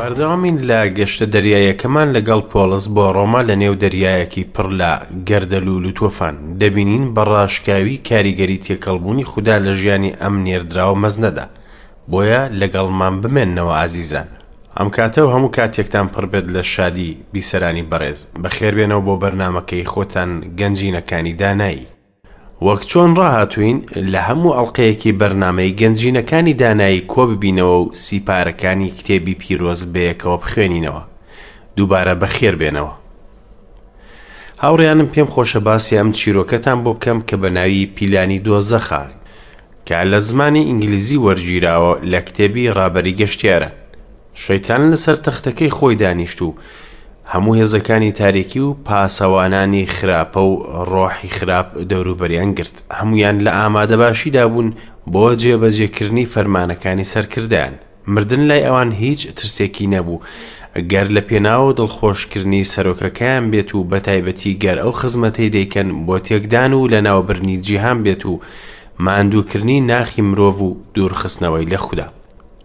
بەردەوامین لە گەشتە دەریاییەکەمان لەگەڵ پۆڵس بۆ ڕۆما لە نێو دەریایەکی پڕ لە گەردەلوول و تۆفان، دەبینین بە ڕاشکاوی کاریگەری تێکەڵبوونی خودا لە ژیانی ئەم نێردراوە مەزنەدا، بۆیە لەگەڵمان بمێننەوە ئازیزان. ئەم کاتە و هەموو کاتێکتان پڕ بێت لە شادی بیسەرانی بەڕێز، بەخێربێنەوە بۆ بەرنامەکەی خۆتان گەنجینەکانی دانایی. وەک چۆن ڕاهاتووین لە هەموو ئەڵقەیەکی بەرنامەی گەنجینەکانی دانایی کۆببینەوە و سی پارەکانی کتێبی پیرۆز بەیەکەوە بخوێنینەوە دووبارە بەخێر بێنەوە. هاوڕێیانم پێم خۆشە باسی ئەم چیرۆکەتان بۆ بکەم کە بە ناوی پیلانی دۆزەخە کە لە زمانی ئینگلیزی وەرگیراوە لە کتێبی ڕابەری گەشتیاران. شەیتان لەسەر تەختەکەی خۆی دانیشت و هەموو هێزەکانی تاریکی و پاسەوانانی خراپە و ڕۆحی خراپ دەوروبەریان گرت هەمویان لە ئامادە باشیدا بوون بۆ جێبەجێکردنی فەرمانەکانی سەرکردەیان مردن لای ئەوان هیچ ترسێکی نەبوو گەر لە پێناو دڵخۆشکردنی سەرۆکەکەیان بێت و بەتایبەتی گەر ئەو خزمەتەی دەیکەن بۆ تێکدان و لە ناوبرنی جیهان بێت و ماندووکردنی ناخی مرۆڤ و دوورخستنەوەی لە خودا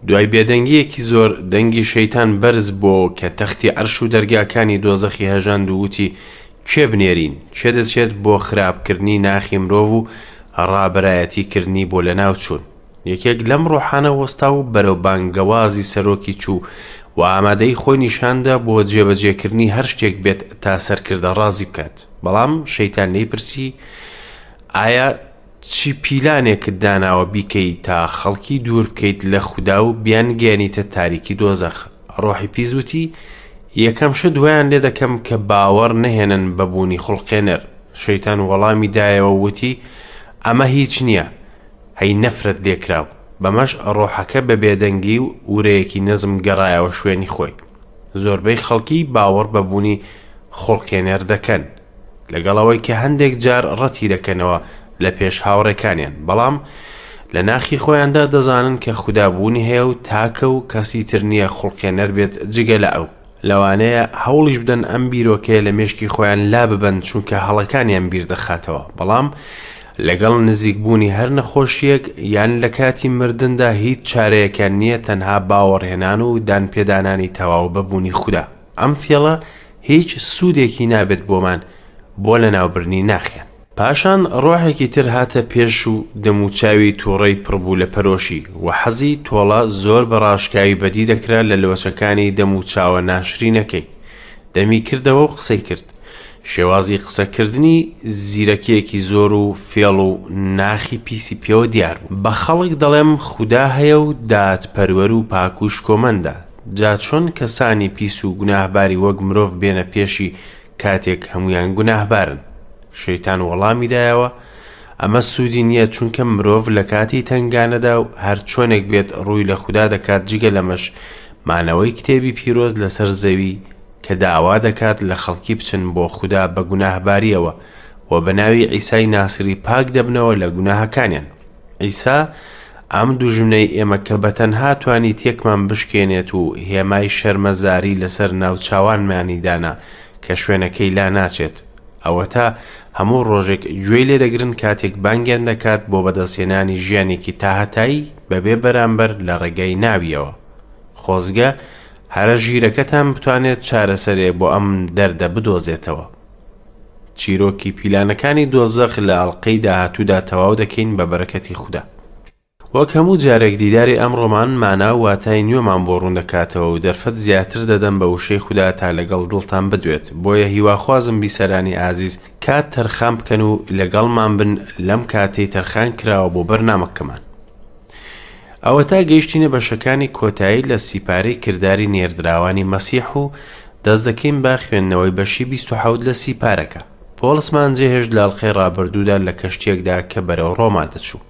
دوای بێدەنگییەکی زۆر، دەنگی شەیتان بەرز بۆ کە تەختی عەرش و دەرگاکانی دۆزەخی هەژاند و وتی، کێ بنێرین؟ کێ دەچێت بۆ خراپکردنی ناخی مرۆڤ و ڕابەرایەتی کردنی بۆ لەناوچوون؟ یەکێک لەم ڕۆحانە وەستا و بەرەو بانگەوازی سەرۆکی چوو و ئامادەیی خۆی نیشاندا بۆ جێبەجێکردنی هەر شتێک بێت تا سەرکردە ڕازی بکات. بەڵام شەیتان لێی پرسی، ئایا، چی پیلانێکت داناوە بیکەی تا خەڵکی دوور بکەیت لە خودا و بیان گەیەنیتە تاریکی دۆزەخ ڕۆحی پیز وتی یەکەم شت ویان لێ دەکەم کە باوەڕ نەهێنن بەبوونی خوڵقێنەر شەیتان وەڵامی دایەوە وتی ئەمە هیچ نییە هەی نەفرەت لێکراو بەمەش ڕۆحەکە بە بێدەنگی و ورەیەکی نەزم گەڕایەوە شوێنی خۆی زۆربەی خەڵکی باوەڕ بەبوونی خوڵقێنەر دەکەن لەگەڵ ئەوەی کە هەندێک جار ڕەتی دەکەنەوە لە پێش هاوڕێکانیان، بەڵام لە ناخی خۆیاندا دەزانن کە خودا بوونی هەیە و تاکە و کەسی تر نییە خوڵقێنەر بێت جگە لە ئەو. لەوانەیە هەوڵیش بدەن ئەم بیرۆکەیە لە مێشکی خۆیان لا ببەن چونکە هەڵەکانیان بیر دەخاتەوە، بەڵام لەگەڵ نزیک بوونی هەر نەخۆشییەک یان لە کاتی مردندا هیچ چارەیەکیان نییە تەنها باوەڕهێنان و دانپێدانانی تەواو بە بوونی خودا. ئەم فێڵە هیچ سوودێکی نابێت بۆمان بۆ لەناوبرنی ناخیان. پاشان ڕۆحێکی تر هاتە پێش و دەموچاوی تووڕەی پڕ بوو لە پەرۆشی و حەزی تۆڵە زۆر بە ڕاشکاوی بەدی دەکرا لە لۆچەکانی دەموچاوە ناشرینەکەی. دەمی کردەوە و قسەی کرد. شێوازی قسەکردنی زیرەکییەکی زۆر و فێڵ و ناخی پیسی پێوە دیار بوو. بە خەڵک دەڵێم خودا هەیە و دادپەروەر و پاک و شکۆمەندە. جا چۆن کەسانی پیس و گوناهباری وەک مرۆڤ بێنە پێشی کاتێک هەمویان گوناهبارن؟ شەیتان وەڵامی دایەوە، ئەمە سوودی نییە چونکە مرۆڤ لە کاتی تەنگانەدا و هەر چۆنێک بێت ڕووی لە خودا دەکات جگە لەمەش مانەوەی کتێبی پیرۆز لەسەر زەوی کە داوا دەکات لە خەڵکی بچن بۆ خودا بە گوناهباریەوە و بەناوی عیسای ناسری پاک دەبنەوە لە گوناهەکانیان عیسا ئەم دوژمنەی ئێمە کە بە تەنها توانی تێکمان بشکێنێت و هێمای شەرمەزاری لەسەر ناوچاوانمانی دانا کە شوێنەکەی لا ناچێت، ئەوەتا هەموو ڕۆژێک گوێی لێ دەگرن کاتێک بانگیان دەکات بۆ بەدەستهێنانی ژیانێکی تاهەتایی بەبێ بەرامبەر لە ڕێگای ناوییەوە. خۆزگە هەرە ژیرەکەتان بتوانێت چارەسەرێ بۆ ئەم دەردە بدۆزێتەوە. چیرۆکی پیلانەکانی دۆزەخ لە ئەڵقەی داهاتوودا تەواو دەکەین بە بەرەکەتی خودا. وەک هەموو جارێک دیداری ئەمڕۆمان مانا و واتای نوێمان بۆ ڕوون دەکاتەوە و دەرفەت زیاتر دەدەم بە وشەی خودا تا لەگەڵ دڵتان بدوێت، بۆیە هیواخوازم بیسەرانی ئازیز کات تەرخان بکەن و لەگەڵمان بن لەم کاتەی تەرخان کراوە بۆ بەرنامەکەمان. ئەوەتا گەیشتینە بەشەکانی کۆتایی لە سیپارەی کرداری نێردراوانی مەسیح و دەست دەکەین بە خوێندنەوەی بەشی بیست و حەوت لە سیپارەکە. پۆڵسمان جێهێشت لە ئەڵقەی ڕابردوودا لە کەشتییەکدا کە بەرەو ڕۆما دەچوو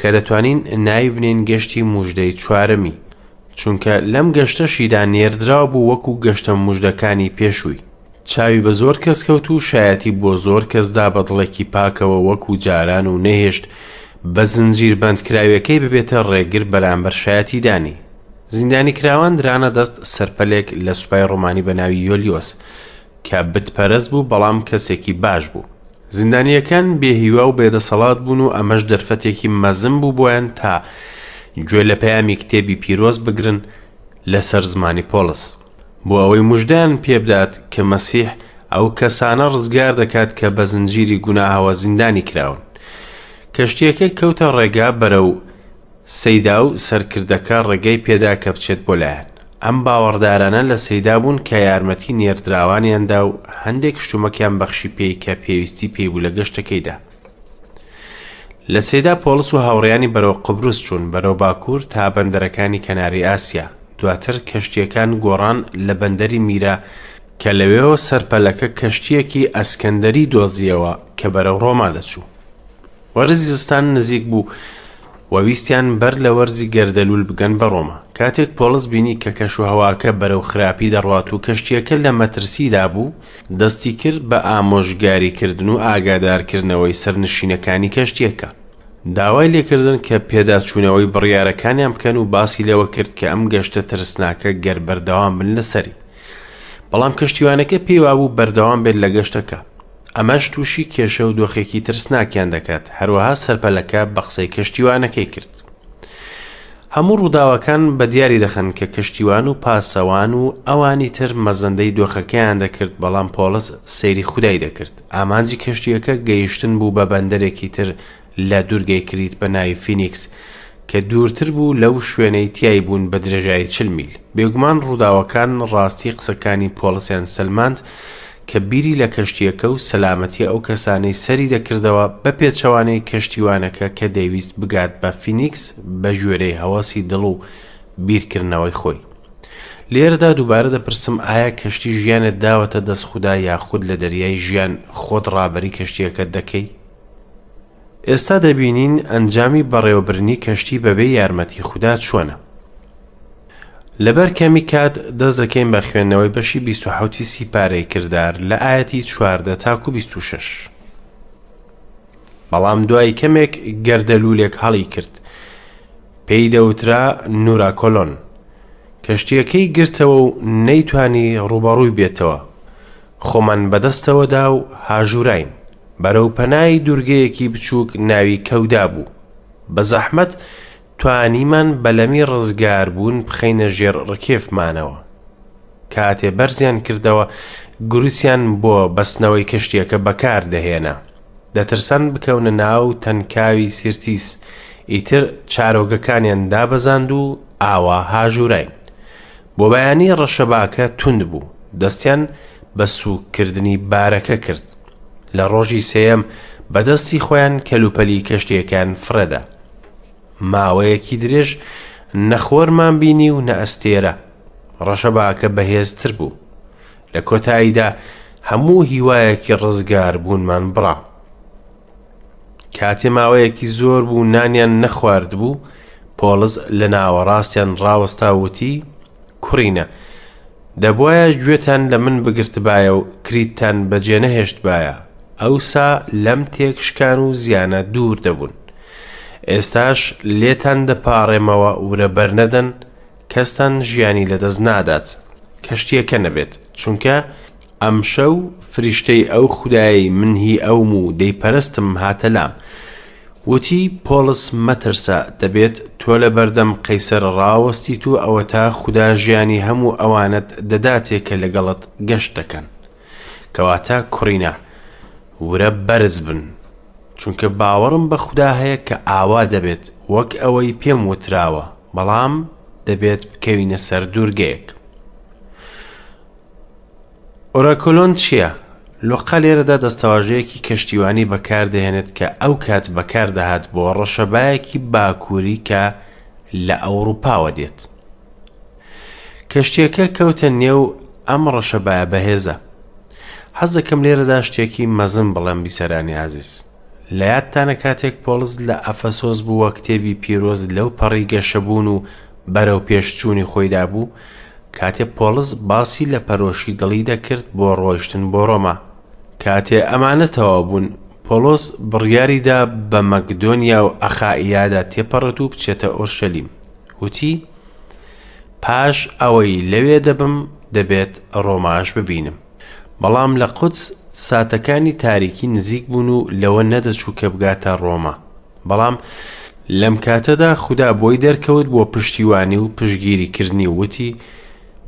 کە دەتوانین ناوی بنێین گەشتی موژدەی چوارەمی چونکە لەم گەشتەشیدا نێردراو بوو وەکو گەشتە موژدەکانی پێشووی. چاوی بە زۆر کەس کەوت و شایەتی بۆ زۆر کەس دا بە دڵێکی پاکەوە وەکوو جاران و نەهێشت بە زنجیر بەندکراویەکەی ببێتە ڕێگر بەرامبەر شایەتیدانی. زیندانیکراوان درانە دەست سەرپەلێک لە سوپای ڕۆمانی بە ناوی یۆلیۆس کە بتپەرەست بوو بەڵام کەسێکی باش بوو. زیندانییەکان بێ هیوا و بێ دەسەڵات بوون و ئەمەش دەرفەتێکی مەزن بوو بۆیان تا گوێ لە پەیامی کتێبی پیرۆز بگرن لەسەر زمانی پۆڵس. بۆ ئەوەی مژدەیان پێبدات کە مەسیح ئەو کەسانە ڕزگار دەکات کە بە زنجیری گوناهەوە زیندانی کراون. کەشتیەکە کەوتە ڕێگا بەرەو سەیدا و سەرکردەکە ڕێگەی پێدا کە بچێت بۆ لایەن. ئەم باوەڕدارانە لە سەیدا بوون کە یارمەتی نێردراوانیاندا و هەندێک شتومەکیان بەخشی پێی کە پێویستی پێی بوو لە گەشتەکەیدا. لە سێدا پۆڵس و هاوڕێیانی بەرەو قوبروس چوون، بەرەو باکوور تا بەندەرەکانی کەناری ئاسیا. دواتر کەشتییەکان گۆڕان لە بەندەری میرا، کە لەوێوە سەرپەلەکە کەشتییەکی ئەسکەندەری دۆزییەوە کە بەرەو ڕۆما دەچوو. وەرزی زستان نزیک بوو و ویستیان بەر لە وەرزی گەردەلوول بگەن بە ڕۆما. کاتێک پۆڵس بینی کە کەشوهەواکە بەرەو خراپی دەڕوات و کەشتییەکە لە مەترسیدا بوو، دەستیکرد بە ئامۆژگاریکردن و ئاگادارکردنەوەی سەرنشینەکانی کەشتییەکە. داوای لێکردن کە پێداچوونەوەی بڕیارەکانیان بکەن و باسی لەوە کرد کە ئەم گەشتە ترسناکە گەر بەردەوام بن لەسەری. بەڵام کەشتیوانەکە پێی وابوو بەردەوام بێت لە گەشتەکە. ئەمەش تووشی کێشە و دۆخێکی ترسناکیان دەکات، هەروەها سەرپەلەکە بە قسەی کەشتیوانەکەی کرد. هەموو ڕووداوەکان بە دیاری دەخەن کە کەشتیوان و پاسەوان و ئەوانی تر مەزەندەی دۆخەکەیان دەکرد بەڵام پۆڵس سەیری خودای دەکرد ئامانجی کەشتییەکە گەیشتن بوو بە بەندەرێکی تر لە دوورگەی کریت بە ناوی فینیکس کە دوورتر بوو لەو شوێنەی تیای بوون بە درێژایی چل میل بێگومان ڕووداوەکان ڕاستی قسەکانی پۆڵسیان سەلماند کە بیری لە کەشتییەکە و سەلامەتی ئەو کەسانەی سەری دەکردەوە، بەپێچەوانەی کەشتیوانەکە کە دەیویست بگات بە فینیکس بەگوێرەی هەوەسی دڵ و بیرکردنەوەی خۆی. لێرەدا دووبارە دەپرسم ئایا کەشتی ژیانت داوەتە دەست خودا یاخود لە دەریای ژیان خۆت ڕابەری کەشتییەکەت دەکەی؟ ئێستا دەبینین ئەنجامی بەڕێوەبردنی کەشتی بەبێ یارمەتی خودا چۆنە. لەبەر کەمی کات دەست دەکەین بە خوێندنەوەی بەشی بیست و حەوتی سی پارەی کردار لە ئایەتی چواردە تاکوو بیست و شەش. بەڵام دوای کەمێک گەردەلوولێک هەڵی کرد. پێی دەوترا نورا کۆلۆن. کەشتییەکەی گرتەوە و نەیتوانی ڕووبەڕووی بێتەوە. خۆمان بەدەستەوە دا و هاژوراین، بەرەو پەنای دوورگەیەکی بچووک ناوی کەودا بوو، بە زەحمەت توانیمان بەلەمی ڕزگار بوون بخەینە ژێر ڕکێفمانەوە. کاتێ بەرزیان کردەوە گورسیان بۆ بەستنەوەی کەشتیەکە بەکار دەهێنا، دەترسان بکەونە ناو تەنکاوی سیرتیس، ئیتر چارۆگەکانیان دابەزاند و ئاوا هاژوراین. بۆبەیانی ڕەشەباکە توند بوو، دەستیان بە سووک کردنی بارەکە کرد، لە ڕۆژی سێیەم بە دەستی خۆیان کەلوپەلی کەشتییەکەیان فرەدا. ماوەیەکی درێژ نە خۆرمان بینی و نە ئەستێرە، ڕەشەباکە بەهێزتر بوو. لە کۆتاییدا هەموو هیوایەکی ڕزگاربوونمان بڕا. کاتێ ماوەیەکی زۆر بوو نانیان نەخوارد بوو پۆڵز لە ناوەڕاستیان ڕاوەستا وتی کوڕینە دەبواە گوێتان لە من بگرتبایە و کریتتان بەجێ نەهێشتبایە ئەوسا لەم تێکشکان و زیانە دوور دەبوون ئێستاش لێتان دەپاڕێمەوە ورە بەرنەدەن کەستان ژیانی لەدەست نادات کەشتیەکە نەبێت چونکە ئەمشەو فریشتەی ئەو خودایەی من هی ئەوم و دەیپەرستم هاتە لام. وتی، پۆڵس مەترسە، دەبێت تۆ لە بەردەم قەیسەر ڕاوەستیت و ئەوەتا خودا ژیانی هەموو ئەوانەت دەداتێ کە لەگەڵت گەشت دەکەن. کەواتە کوڕینە، ورە بەرز بن. چونکە باوەڕم بە خودا هەیە کە ئاوا دەبێت وەک ئەوەی پێم وتراوە، بەڵام دەبێت بکەوینە سەر دوورگەیەک. ئۆراکۆلۆن چییە؟ لۆقا لێرەدا دەستەواژەیەکی کەشتیوانی بەکاردەهێنێت کە ئەو کات بەکاردەهات بۆ ڕەشەبایەکی باکووری کە لە ئەوروپاوە دێت. کەشتییەکە کەوتە نێو ئەم ڕەشەبایە بەهێزە. حەز دەکەم لێرەدا شتێکی مەزن بڵێم بیسەرانی ئازیز. لە یادتانە کاتێک پۆڵس لە ئەفەسۆس بوو و کتێبی پیرۆز لەو پەڕی گەشەبوون و بەرەوپێش چوونی خۆیدا بوو، کاتێ پۆڵس باسی لە پەرۆشی دڵی دەکرد بۆ ڕۆیشتن بۆ ڕۆما. کاتێ ئەمانە تەواو بوون، پۆڵس بڕیاری دا بە مەکدۆنیا و ئەخائیادا تێپەڕێت و بچێتە ئۆرشەلیم. وتی، پاش ئەوەی لەوێ دەبم، دەبێت ڕۆماش ببینم. بەڵام لە قودس ساتەکانی تاریکی نزیک بوون و لەوە نەدەچوو کە بگاتە ڕۆما. بەڵام لەم کاتەدا خودا بۆی دەرکەوت بۆ پشتیوانی و پشتگیریکردنی و وتی،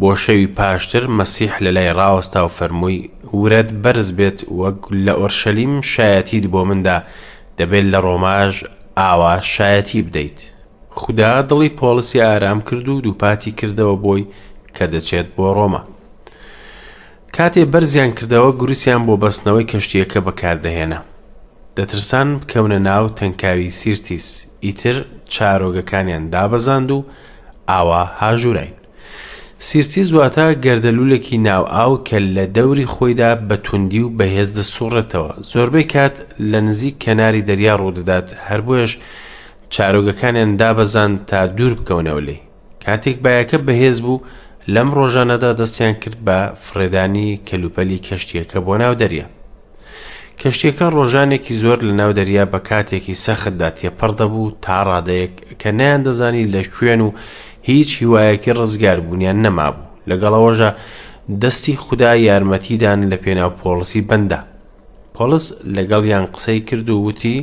بۆ شەوی پاشتر مەسیح لەلای ڕاوەستا و فەرمووی، ورەت بەرز بێت وەک لە ئۆرشەلیم شایەتیت بۆ من دا، دەبێت لە ڕۆماش ئاوا شایەتی بدەیت. خودا دڵی پۆڵسی ئارام کرد و دووپاتی کردەوە بۆی کە دەچێت بۆ ڕۆما. کاتێ بەرزیان کردەوە گروسیان بۆ بەستنەوەی کەشتیەکە بەکاردەهێنا دەترسان بکەونە ناو تەنکاوی سیرتیس ئیتر چارۆگەکانیان دابەزاند و ئاوا هاژوراین سیرتیز واتە گەردەلوولێکی ناو ئاو کە لە دەوری خۆیدا بە توندی و بەهێز دەسوڕێتەوە زۆربەی کات لە نزیک کەناری دەریا ڕوودەدات هەر بۆیش چارۆگەکانیان دابەزاند تا دوور بکەونەوە لێی کاتێک بایەکە بەهێز بوو، لەم ڕۆژانەدا دەستیان کرد بە فڕێدانی کەلوپەلی کەشتیەکە بۆ ناو دەریا. کەشتیەکە ڕۆژانێکی زۆر لە ناو دەریا بە کاتێکی سەختدا تێپەڕ دەبوو تا ڕادەیەک کە نەیان دەزانی لە کوێن و هیچ هیوایەکی ڕزگار بوونیان نەمابوو لەگەڵەوەژە دەستی خودا یارمەتیدان لە پێناو پۆڵسی بەندە پۆڵس لەگەڵیان قسەی کرد و وتی،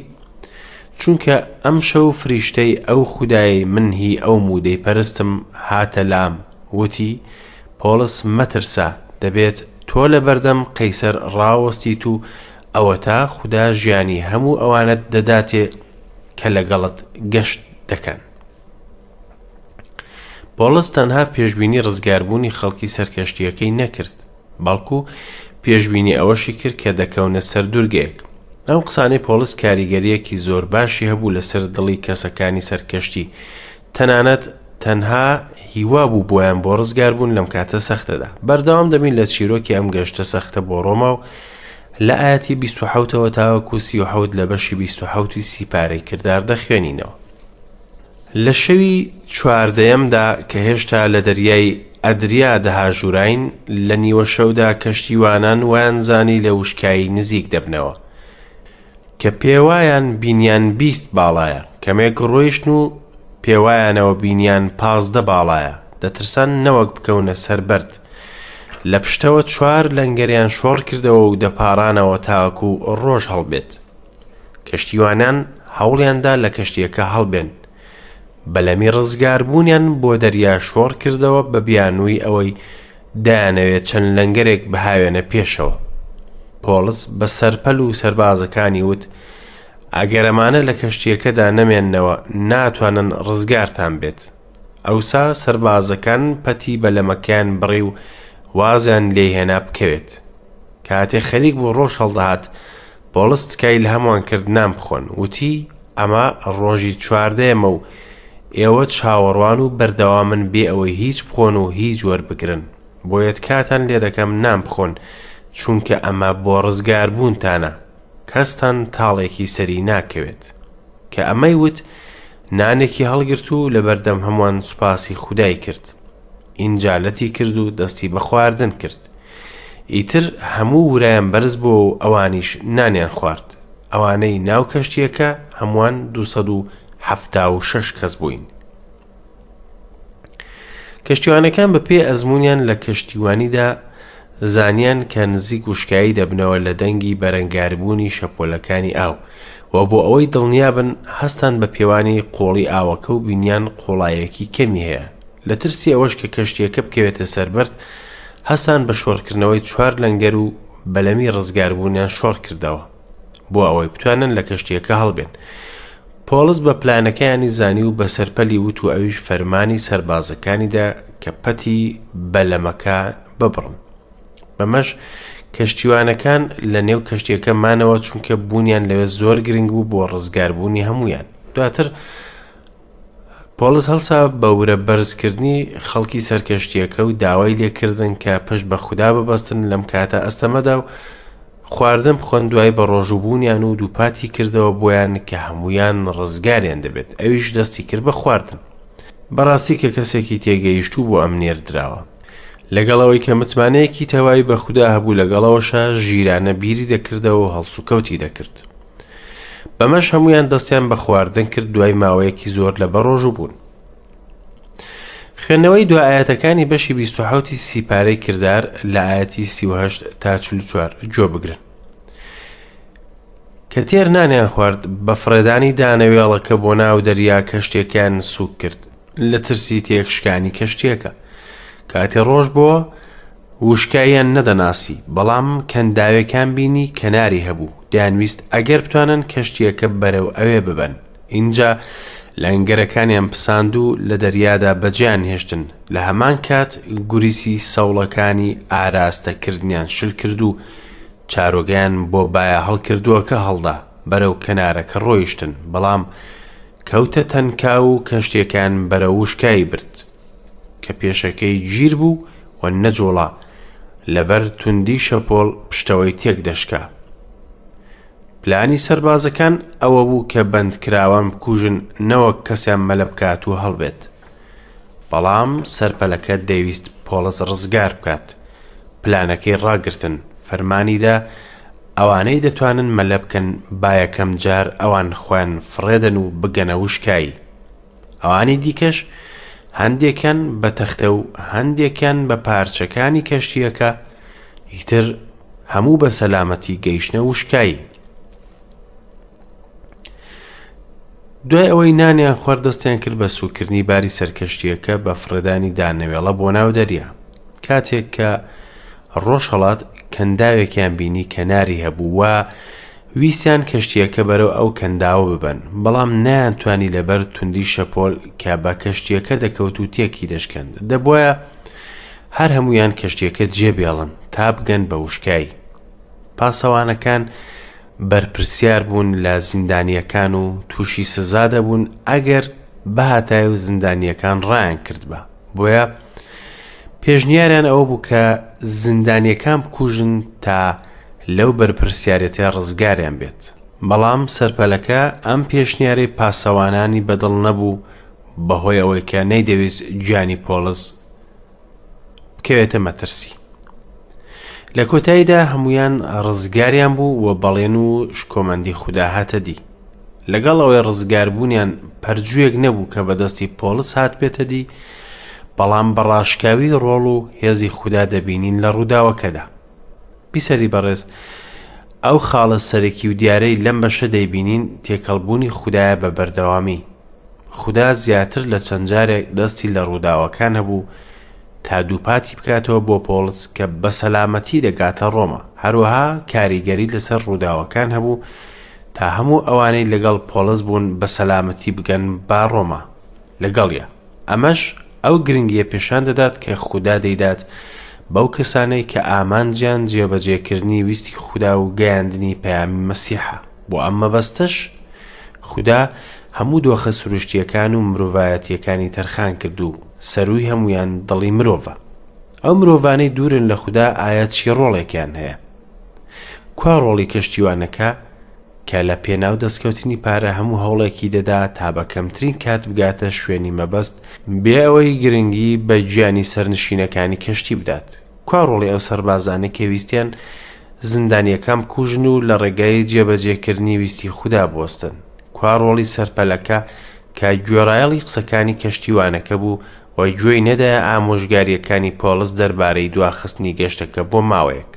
چونکە ئەمشەو فریشتەی ئەو خودایەی من هی ئەوم و دەیپەرستم هاتە لام، وتی، پۆڵس مەترسە، دەبێت تۆ لەبەردەم قەیسەر ڕاوەستیت و ئەوەتا خودا ژیانی هەموو ئەوانەت دەداتێ کە لەگەڵت گەشت دەکەن. پۆڵس تەنها پێشبینی ڕزگاربوونی خەڵکی سەر کەشتییەکەی نەکرد، بەڵکو پێشبینی ئەوەشی کرد کە دەکەونە سەر دوورگەیەک. ئەم قسانەی پۆڵس کاریگەرییەکی زۆر باشی هەبوو لەسەر دڵی کەسەکانی سەر کەشتی، تەنانەت تەنها هیوا بوو بۆیان بۆ ڕزگاربوون لەم کاتە سەختەدا. بەردەوام دەبین لە چیرۆکی ئەم گەشتە سەختە بۆ ڕۆما و لە ئایەتی بیست و حەوتەوە تاوەکو سی و حەوت لە بەشی بیست و حەوتی سی پارەی کردار دەخوێنینەوە. لە شەوی چواردەیەمدا کە هێشتا لە دەریای ئەدریا دەهاژوراین، لە نیوەشەودا کەشتیوانان وایانزانی لە وشکایی نزیک دەبنەوە، کە پێوایان بینیان بیست باڵایە، کەمێک ڕۆیشتن و پێوایانەوە بینیان پازدە باڵایە، دەترسان نەوەک بکەونە سەر بەرد، لە پشتەوە چوار لەنگەریان شۆڕکردەوە و دەپاڕانەوە تاوەکو ڕۆژ هەڵبێت. کەشتیوانان هەوڵیان دا لە کەشتییەکە هەڵبێن، بەلەمی ڕزگاربوونیان بۆ دەریا شۆڕ کردەوە بە بیانووی ئەوەی دەیانەوێت چەند لەنگەرێک بهاوێنە پێشەوە. پۆڵس بە سەرپەل و سەربازەکانی وت، ئەگەر ئەمانە لە کەشتییەکەدا نەمێننەوە، ناتوانن ڕزگارتان بێت. ئەوسا سەربازەکان پەتی بەلەمەکەیان بڕی و وازیان لێهێنا بکەوێت. کاتێ خەریک بوو ڕۆژ هەڵدەهات، بۆڵس تکای لە هەمووان کرد نان بخۆن، وتی، ئەمە ڕۆژی چواردەیەمە و ئێوە چاوەڕوان و بەردەوامن بێ ئەوەی هیچ بخۆن و هیچ وەربگرن، بۆیە تکاتان لێ دەکەم نان بخۆن، چونکە ئەمە بۆ ڕزگاربوونتانە، کەستان تاڵێکی سەری ناکەوێت. کە ئەمەی وت، نانێکی هەڵگرت و لەبەردەم هەمووان سوپاسی خودای کرد، ئینجا لەتی کرد و دەستی بە خواردن کرد. ئیتر هەموو ورایان بەرز بۆ و ئەوانیش نانیان خوارد ئەوانەی ناو کەشتیەکە هەمووان دوو سەد و حەفتا و شەش کەس بووین کەشتیوانەکان بە پێ ئەزمونیان لە کەشتیوانیدا زانیان کە نزیک وشکایی دەبنەوە لە دەنگی بەرەنگاربوونی شەپۆلەکانی ئاو و بۆ ئەوەی دڵنیابن هەستان بە پێوانی قۆڵی ئاوەکە و بینیان قۆڵایەکی کەمی هەیە لە ترسی ئەوەش کە کەشتیەکە بکەوێتە سەربەر هەستان بە شۆڕکردنەوەی چوار لەنگەر و بەلەمی ڕزگاربوونیان شۆڕکردەوە بۆ ئەوەی بتوانن لە کەشتییەکە هەڵبێن. پۆڵس بە پلانەکەیانی زانی و بەسەرپەلی وت و ئەویش فەرمانی سەربازەکانی دا کە پەتی بەلەمەکە ببڕن. بەمەش کەشتیوانەکان لە نێو کەشتیەکە مانەوە چونکە بوونیان لەوێ زۆر گرنگ بوو بۆ ڕزگاربوونی هەمویان. دواتر پۆڵس هەڵسا بە ورە بەرز کردنی خەڵکی سەر کەشتیەکە و داوای لێکردن کە پشت بە خودا ببەستن لەم کاتە ئەستەمەدا و خواردن بخۆن دوای بە ڕۆژوو بوونیان و دووپاتی کردەوە بۆیان کە هەمویان ڕزگاریان دەبێت ئەویش دەستی کرد بە خواردن بەڕاستی کە کەسێکی تێگەیشتوو بۆ ئەم نێردراوە لەگەڵەوەی کە متمانەیەکی تەوای بە خودا هەبوو لەگەڵەوەشە ژیرانە بیری دەکردەوە هەڵسوکەوتی دەکرد بەمەش هەمویان دەستیان بە خواردن کرد دوای ماوەیەکی زۆر لە بەڕۆژوو بوون خوێندنەوەی دو ئاەتەکانی بەشی 1970 سیپارەی کردار لە ئاەتی 38 تا 44 گوێ بگرن کە تێر نانیان خوارد بە فڕێدانی دانەوێڵەکە بۆ ناو دەریا کەشتێکیان سوک کرد لە ترسی تێکشکانی کەشتێکە کاتێ ڕۆژ بۆ وشکاییان نەدەناسی، بەڵام کەنداوێکان بینی کەناری هەبوو، دەیانویست ئەگەر بتوانن کەشتییەکە بەرەو ئەوێ ببەن. ئینجا لەنگەرەکانیان پساند و لە دەریادا بەجێیان هێشتن، لە هەمان کات گوریسی سەوڵەکانی ئاراستەکردنیان شل کرد و چارۆگەیان بۆ بایە هەڵکردووەکە هەڵدا، بەرەو کەنارەکە ڕۆیشتن، بەڵام کەوتە تەنکاو و کەشتییەکەیان بەرەو وشکایی برد. کە پێشەکەی گیر بوو و نەجوڵا، لەبەر توندی شەپۆڵ پشتەوەی تێک دەشکا. پلانی سەربازەکان ئەوە بوو کە بەندکراوان بکوژن نەوەک کەسیان مەلە بکات و هەڵبێت. بەڵام سەرپەلەکە دەیویست پۆڵس ڕزگار بکات. پلانەکەی ڕاگرتن، فەرمانی دا ئەوانەی دەتوانن مەلە بکەن با یەکەم جار ئەوان خۆیان فڕێدەن و بگەنە وشکایی. ئەوانی دیکەش هەندێکیان بە تەختە و هەندێکیان بە پارچەکانی کەشتیەکە ئیتر هەموو بە سەلامەتی گەیشتە وشکایی دوای ئەوەی نانیان خوارد دەستیان کرد بە سوکردنی باری سەرکەشتیەکە بە فڕێدانی دانەوێڵە بۆ ناو دەریا کاتێک کە ڕۆژهڵات کەنداوێکیان بینی کەناری هەبوو و ویستیان کەشتییەکە بەرەو ئەو کەنداوە ببەن، بەڵام نەیانتوانی لەبەر توندی شەپۆل کە بە کەشتییەکە دەکەوت و تێکی دەشکەند، دەبوایە هەر هەموویان کەشتییەکە جێبێڵن تا بگەن بە وشکایی. پاسەوانەکان بەرپرسیار بوون لە زیندانییەکان و تووشی سزا دەبوون ئەگەر بهاتایە و زیندانییەکان ڕایانکردبا، بۆیە پێشنیاریان ئەوە بوو کە زیندانییەکان بکوژن تا، لەو بەرپرسیارێتە ڕزگاریان بێت، بەڵام سەرپەلەکە ئەم پێشنیارەی پاسەوانانی بە دڵ نەبوو بەهۆی ئەوەی کە نەیدەویست گیانی پۆڵز بکەوێتە مەترسی. لە کۆتاییدا هەموویان ڕزگاریان بوو و بەڵێن و شکۆمەندی خودا هاتە دی. لەگەڵ ئەوەی ڕزگاربوونیان پەرجوویەک نەبوو کە بەدەستی پۆڵز هاتبێتە دی، بەڵام بە ڕاشکاوی ڕۆڵ و هێزی خودا دەبینین لە ڕووداوەکەدا. بیسەری بەڕێز ئەو خاڵە سەرەکی و دیارەی لەم بەشە دەیبینین تێکەڵبوونی خودایە بە بەردەوامی خودا زیاتر لە چەند جارێک دەستی لە ڕووداوەکان هەبوو تا دووپاتی بکاتەوە بۆ پۆڵس کە بە سەلامەتی دەگاتە ڕۆما هەروەها کاریگەری لەسەر ڕووداوەکان هەبوو تا هەموو ئەوانەی لەگەڵ پۆڵس بوون بە سەلامەتی بگەن با ڕۆما لەگەڵە ئەمەش ئەو گرنگیە پێشان دەدات کە خودا دەیدات بەو کەسانەی کە ئامانجیان جێبەجێکردنی ویستی خودا و گەیاندنی پەیامی مەسیحە بۆ ئەم مەبەستەش خودا هەموو دۆخە سروشتیەکان و مرۆڤایەتیەکانی تەرخان کرد و سەرووی هەمویان دڵی مرۆڤە ئەو مرۆڤانەی دوورن لە خودا ئایا چی ڕۆڵێکیان هەیە کوا ڕۆڵی کەشتیوانەکە کە لە پێناو دەستکەوتنی پارە هەموو هەوڵێکی دەدا تا بە کەمترین کات بگاتە شوێنی مەبەست بێ ئەوەی گرنگی بە گیانی سەرنشینەکانی کەشتی بدات. کوا ڕۆڵی ئەو سەربازانەی کە ویستیان زیندانییەکان بکوژن و لە ڕێگای جێبەجێکردنی ویستی خودا بوەستن؟ کوا ڕۆڵی سەرپەلەکە کە گوێڕایەڵی قسەکانی کەشتیوانەکە بوو و گوێی نەدایە ئامۆژگارییەکانی پۆڵس دەربارەی دواخستنی گەشتەکە بۆ ماوەیەک؟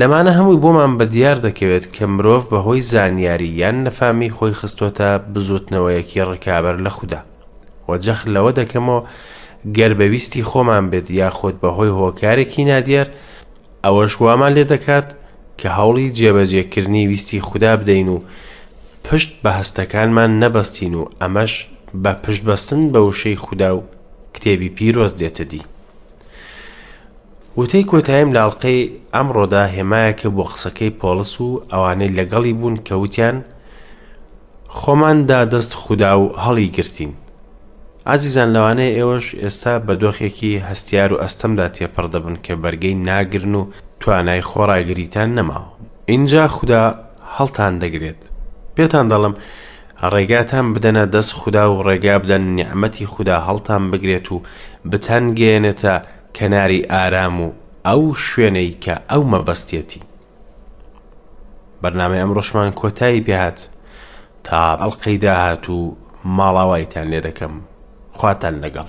لەمانە هەمووی بۆمان بە دیار دەکەوێت کە مرۆڤ بە هۆی زانیاری یان نەفامی خۆی خستۆتە بزوتنەوەیەکی ڕکابەر لە خودا و جەخت لەوە دەکەمەوە گەر بەویستی خۆمان بێت یاخود بە هۆی هۆکارێکی نادیار ئەوەش وامان لێ دەکات کە هەوڵی جێبەجێکردنی ویستی خودا بدەین و پشت بە هەستەکانمان نەبەستین و ئەمەش بە پشتبەستن بە وشەی خودا و کتێبی پیرۆز دێتە دی. وتەی کۆتاییم لە ئەڵقەی ئەمڕۆدا هێمایەکە بۆ قسەکەی پۆڵس و ئەوانەی لەگەڵی بوون کە وتیان خۆمان دا دەست خودا و هەڵی گرتین ئازیزان لەوانەیە ئێوەش ئێستا بە دۆخێکی هەستیار و ئەستەمدا تێپەڕ دەبن کە بەرگەی ناگرن و توانای خۆڕاگریتان نەماوە ئینجا خودا هەڵتان دەگرێت پێتان دەڵم ڕێگاتان بدەنە دەست خودا و ڕێگا بدەن نیعمەتی خودا هەڵتان بگرێت و بتانگەیەنێتە کەناری ئارام و ئەو شوێنەی کە ئەو مەبەستیەتی بەرنامەی ئەمڕۆشمان کۆتایی پێهات تا ئەڵلقەی داهات و ماڵاوایتان لێ دەکەم خواتان لەگەڵ